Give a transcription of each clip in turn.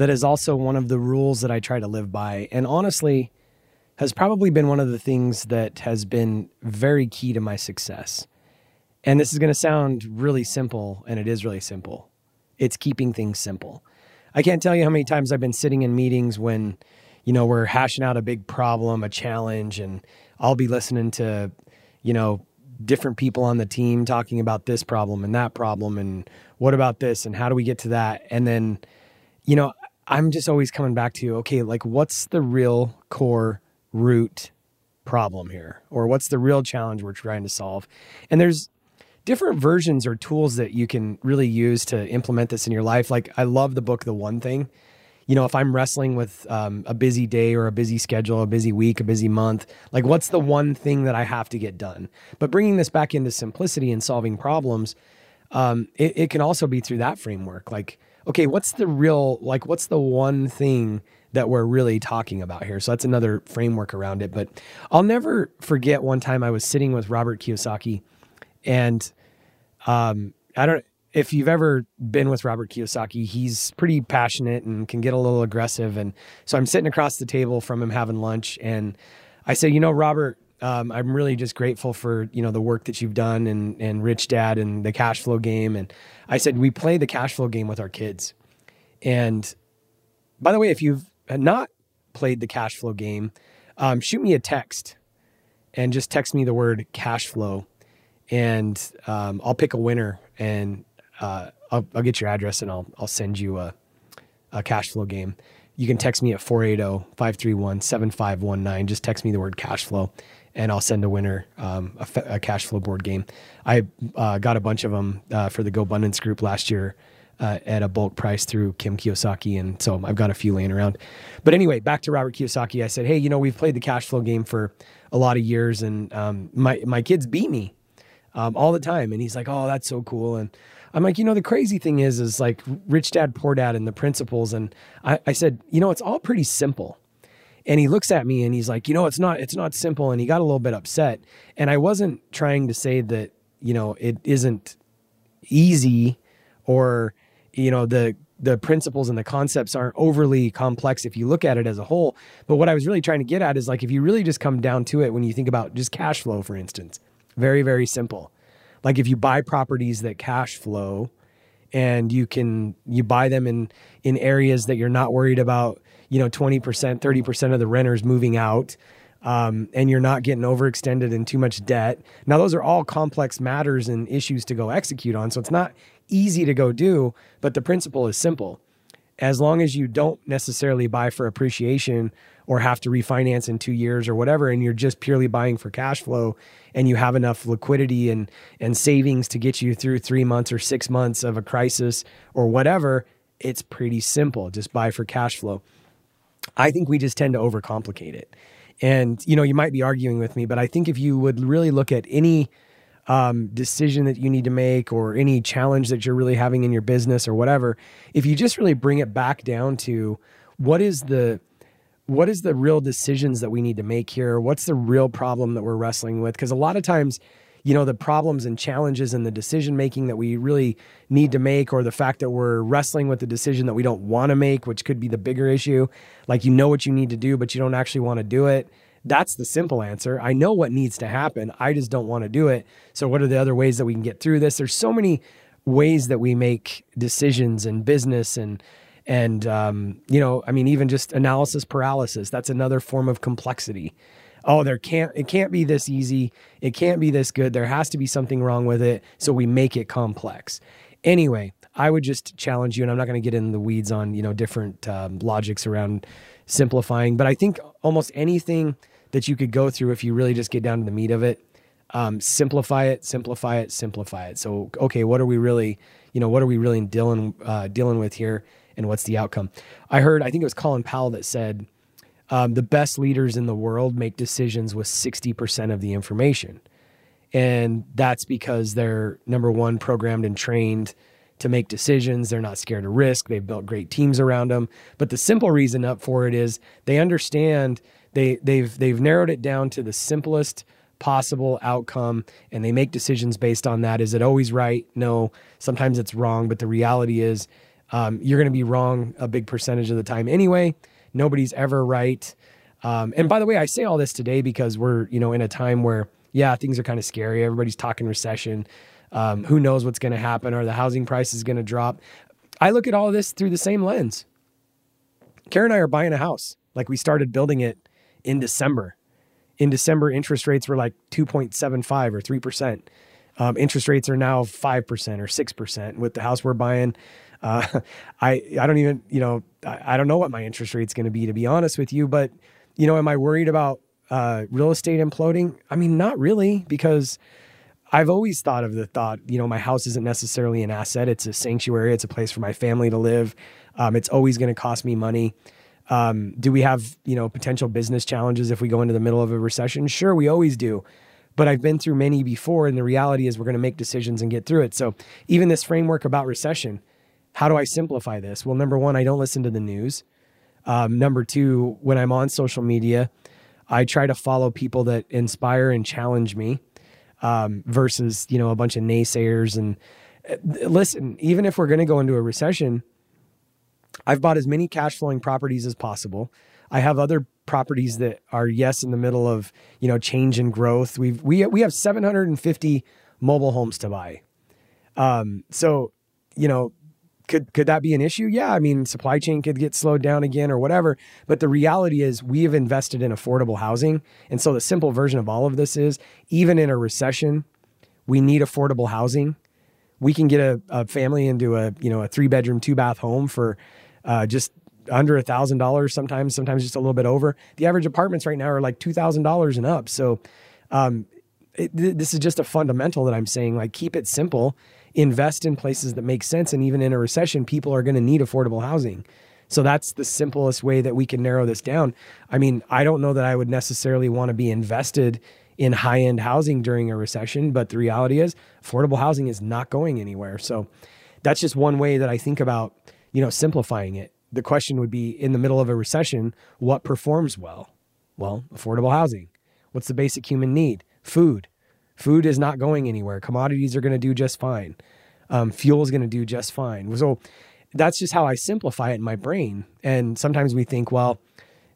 that is also one of the rules that I try to live by. And honestly, has probably been one of the things that has been very key to my success. And this is going to sound really simple, and it is really simple. It's keeping things simple. I can't tell you how many times I've been sitting in meetings when, you know, we're hashing out a big problem, a challenge, and I'll be listening to, you know, different people on the team talking about this problem and that problem and what about this and how do we get to that? And then, you know, I'm just always coming back to, okay, like what's the real core root problem here? Or what's the real challenge we're trying to solve? And there's different versions or tools that you can really use to implement this in your life. Like I love the book The One Thing. You know, if I'm wrestling with um, a busy day or a busy schedule, a busy week, a busy month, like what's the one thing that I have to get done? But bringing this back into simplicity and solving problems, um, it, it can also be through that framework. Like, okay, what's the real, like, what's the one thing that we're really talking about here? So that's another framework around it. But I'll never forget one time I was sitting with Robert Kiyosaki and um, I don't if you've ever been with Robert Kiyosaki, he's pretty passionate and can get a little aggressive. And so I'm sitting across the table from him having lunch, and I say, you know, Robert, um, I'm really just grateful for you know the work that you've done and and Rich Dad and the cash flow game. And I said we play the cash flow game with our kids. And by the way, if you've not played the cash flow game, um, shoot me a text and just text me the word cash flow and um, I'll pick a winner and uh, I'll, I'll, get your address and I'll, I'll send you a, a cash flow game. You can text me at 480-531-7519. Just text me the word cash flow and I'll send a winner um, a, a, cash flow board game. I uh, got a bunch of them uh, for the GoBundance group last year uh, at a bulk price through Kim Kiyosaki. And so I've got a few laying around. But anyway, back to Robert Kiyosaki. I said, hey, you know, we've played the cash flow game for a lot of years and um, my, my kids beat me um, all the time. And he's like, oh, that's so cool. And I'm like, you know, the crazy thing is, is like Rich Dad, Poor Dad and the principles. And I, I said, you know, it's all pretty simple. And he looks at me and he's like, you know, it's not, it's not simple. And he got a little bit upset. And I wasn't trying to say that, you know, it isn't easy or, you know, the, the principles and the concepts aren't overly complex if you look at it as a whole. But what I was really trying to get at is like, if you really just come down to it, when you think about just cash flow, for instance, very, very simple. Like if you buy properties that cash flow and you can you buy them in in areas that you're not worried about, you know, 20%, 30% of the renters moving out. Um, and you're not getting overextended in too much debt. Now, those are all complex matters and issues to go execute on. So it's not easy to go do, but the principle is simple. As long as you don't necessarily buy for appreciation or have to refinance in two years or whatever, and you're just purely buying for cash flow and you have enough liquidity and, and savings to get you through three months or six months of a crisis or whatever, it's pretty simple. Just buy for cash flow. I think we just tend to overcomplicate it. And, you know, you might be arguing with me, but I think if you would really look at any um, decision that you need to make or any challenge that you're really having in your business or whatever, if you just really bring it back down to what is the what is the real decisions that we need to make here? What's the real problem that we're wrestling with? Because a lot of times, you know, the problems and challenges and the decision making that we really need to make, or the fact that we're wrestling with the decision that we don't want to make, which could be the bigger issue. Like you know what you need to do, but you don't actually want to do it. That's the simple answer. I know what needs to happen. I just don't want to do it. So, what are the other ways that we can get through this? There's so many ways that we make decisions in business and and um, you know i mean even just analysis paralysis that's another form of complexity oh there can't it can't be this easy it can't be this good there has to be something wrong with it so we make it complex anyway i would just challenge you and i'm not going to get in the weeds on you know different um, logics around simplifying but i think almost anything that you could go through if you really just get down to the meat of it. Um, simplify it, simplify it, simplify it. So, okay, what are we really, you know, what are we really dealing uh, dealing with here, and what's the outcome? I heard, I think it was Colin Powell that said, um, the best leaders in the world make decisions with sixty percent of the information, and that's because they're number one programmed and trained to make decisions. They're not scared of risk. They've built great teams around them. But the simple reason up for it is they understand they they've they've narrowed it down to the simplest possible outcome and they make decisions based on that. Is it always right? No. Sometimes it's wrong, but the reality is um, you're going to be wrong a big percentage of the time anyway. Nobody's ever right. Um, and by the way, I say all this today because we're you know in a time where yeah things are kind of scary. Everybody's talking recession. Um, who knows what's going to happen? Are the housing prices going to drop? I look at all this through the same lens. Karen and I are buying a house. Like we started building it in December. In December, interest rates were like 2.75 or 3%. Um, interest rates are now 5% or 6%. With the house we're buying, uh, I, I don't even, you know, I, I don't know what my interest rate's going to be, to be honest with you. But, you know, am I worried about uh, real estate imploding? I mean, not really, because I've always thought of the thought, you know, my house isn't necessarily an asset. It's a sanctuary. It's a place for my family to live. Um, it's always going to cost me money. Um, do we have, you know, potential business challenges if we go into the middle of a recession? Sure, we always do. But I've been through many before, and the reality is we're going to make decisions and get through it. So even this framework about recession, how do I simplify this? Well, number one, I don't listen to the news. Um, number two, when I'm on social media, I try to follow people that inspire and challenge me um, versus you know a bunch of naysayers. And uh, listen, even if we're going to go into a recession, I've bought as many cash flowing properties as possible. I have other properties that are yes in the middle of you know change and growth. We've we we have 750 mobile homes to buy. Um, so you know could could that be an issue? Yeah, I mean, supply chain could get slowed down again or whatever. But the reality is, we have invested in affordable housing, and so the simple version of all of this is, even in a recession, we need affordable housing. We can get a, a family into a you know a three bedroom, two bath home for uh, just under a thousand dollars. Sometimes, sometimes just a little bit over. The average apartments right now are like two thousand dollars and up. So, um, it, this is just a fundamental that I'm saying. Like, keep it simple invest in places that make sense. And even in a recession, people are going to need affordable housing. So that's the simplest way that we can narrow this down. I mean, I don't know that I would necessarily want to be invested in high end housing during a recession, but the reality is affordable housing is not going anywhere. So that's just one way that I think about, you know, simplifying it. The question would be in the middle of a recession, what performs well? Well, affordable housing. What's the basic human need? Food. Food is not going anywhere. Commodities are going to do just fine. Um, fuel is going to do just fine. So that's just how I simplify it in my brain. And sometimes we think, well,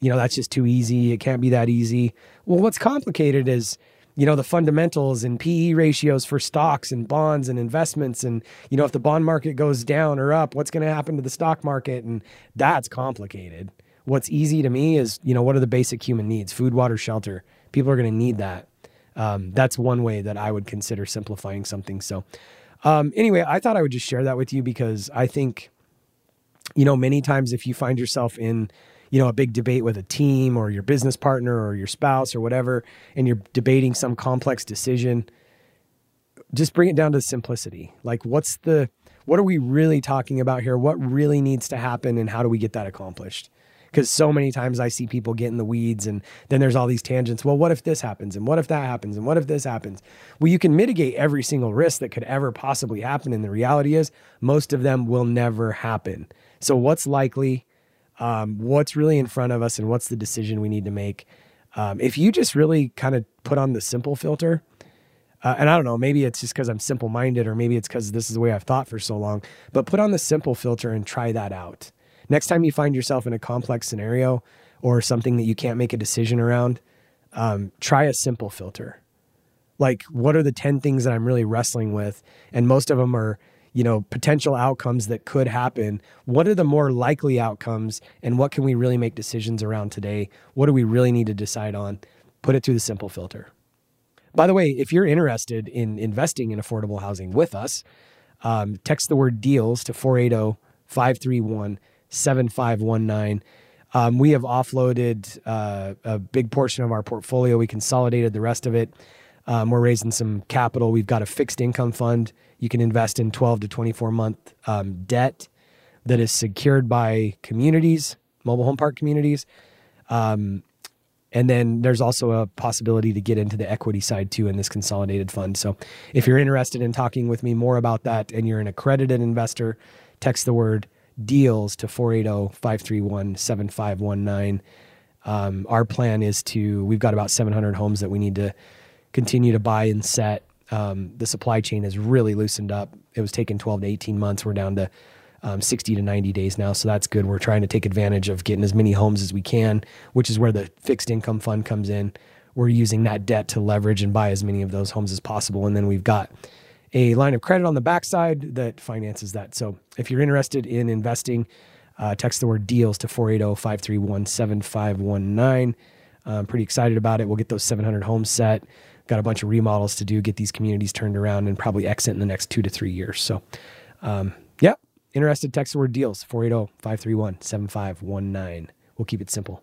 you know, that's just too easy. It can't be that easy. Well, what's complicated is, you know, the fundamentals and PE ratios for stocks and bonds and investments. And, you know, if the bond market goes down or up, what's going to happen to the stock market? And that's complicated. What's easy to me is, you know, what are the basic human needs? Food, water, shelter. People are going to need that. Um, that's one way that I would consider simplifying something. So, um, anyway, I thought I would just share that with you because I think, you know, many times if you find yourself in, you know, a big debate with a team or your business partner or your spouse or whatever, and you're debating some complex decision, just bring it down to simplicity. Like, what's the, what are we really talking about here? What really needs to happen, and how do we get that accomplished? Because so many times I see people get in the weeds and then there's all these tangents. Well, what if this happens? And what if that happens? And what if this happens? Well, you can mitigate every single risk that could ever possibly happen. And the reality is, most of them will never happen. So, what's likely? Um, what's really in front of us? And what's the decision we need to make? Um, if you just really kind of put on the simple filter, uh, and I don't know, maybe it's just because I'm simple minded, or maybe it's because this is the way I've thought for so long, but put on the simple filter and try that out. Next time you find yourself in a complex scenario or something that you can't make a decision around, um, try a simple filter. Like, what are the 10 things that I'm really wrestling with? And most of them are, you know, potential outcomes that could happen. What are the more likely outcomes? And what can we really make decisions around today? What do we really need to decide on? Put it through the simple filter. By the way, if you're interested in investing in affordable housing with us, um, text the word deals to 480 531 7519. Um, we have offloaded uh, a big portion of our portfolio. We consolidated the rest of it. Um, we're raising some capital. We've got a fixed income fund. You can invest in 12 to 24 month um, debt that is secured by communities, mobile home park communities. Um, and then there's also a possibility to get into the equity side too in this consolidated fund. So if you're interested in talking with me more about that and you're an accredited investor, text the word deals to 480-531-7519. Um, our plan is to, we've got about 700 homes that we need to continue to buy and set. Um, the supply chain has really loosened up. It was taking 12 to 18 months. We're down to um, 60 to 90 days now. So that's good. We're trying to take advantage of getting as many homes as we can, which is where the fixed income fund comes in. We're using that debt to leverage and buy as many of those homes as possible. And then we've got a line of credit on the backside that finances that. So if you're interested in investing, uh, text the word deals to 480 531 7519. I'm pretty excited about it. We'll get those 700 homes set. Got a bunch of remodels to do, get these communities turned around, and probably exit in the next two to three years. So, um, yeah, interested, text the word deals 480 531 7519. We'll keep it simple.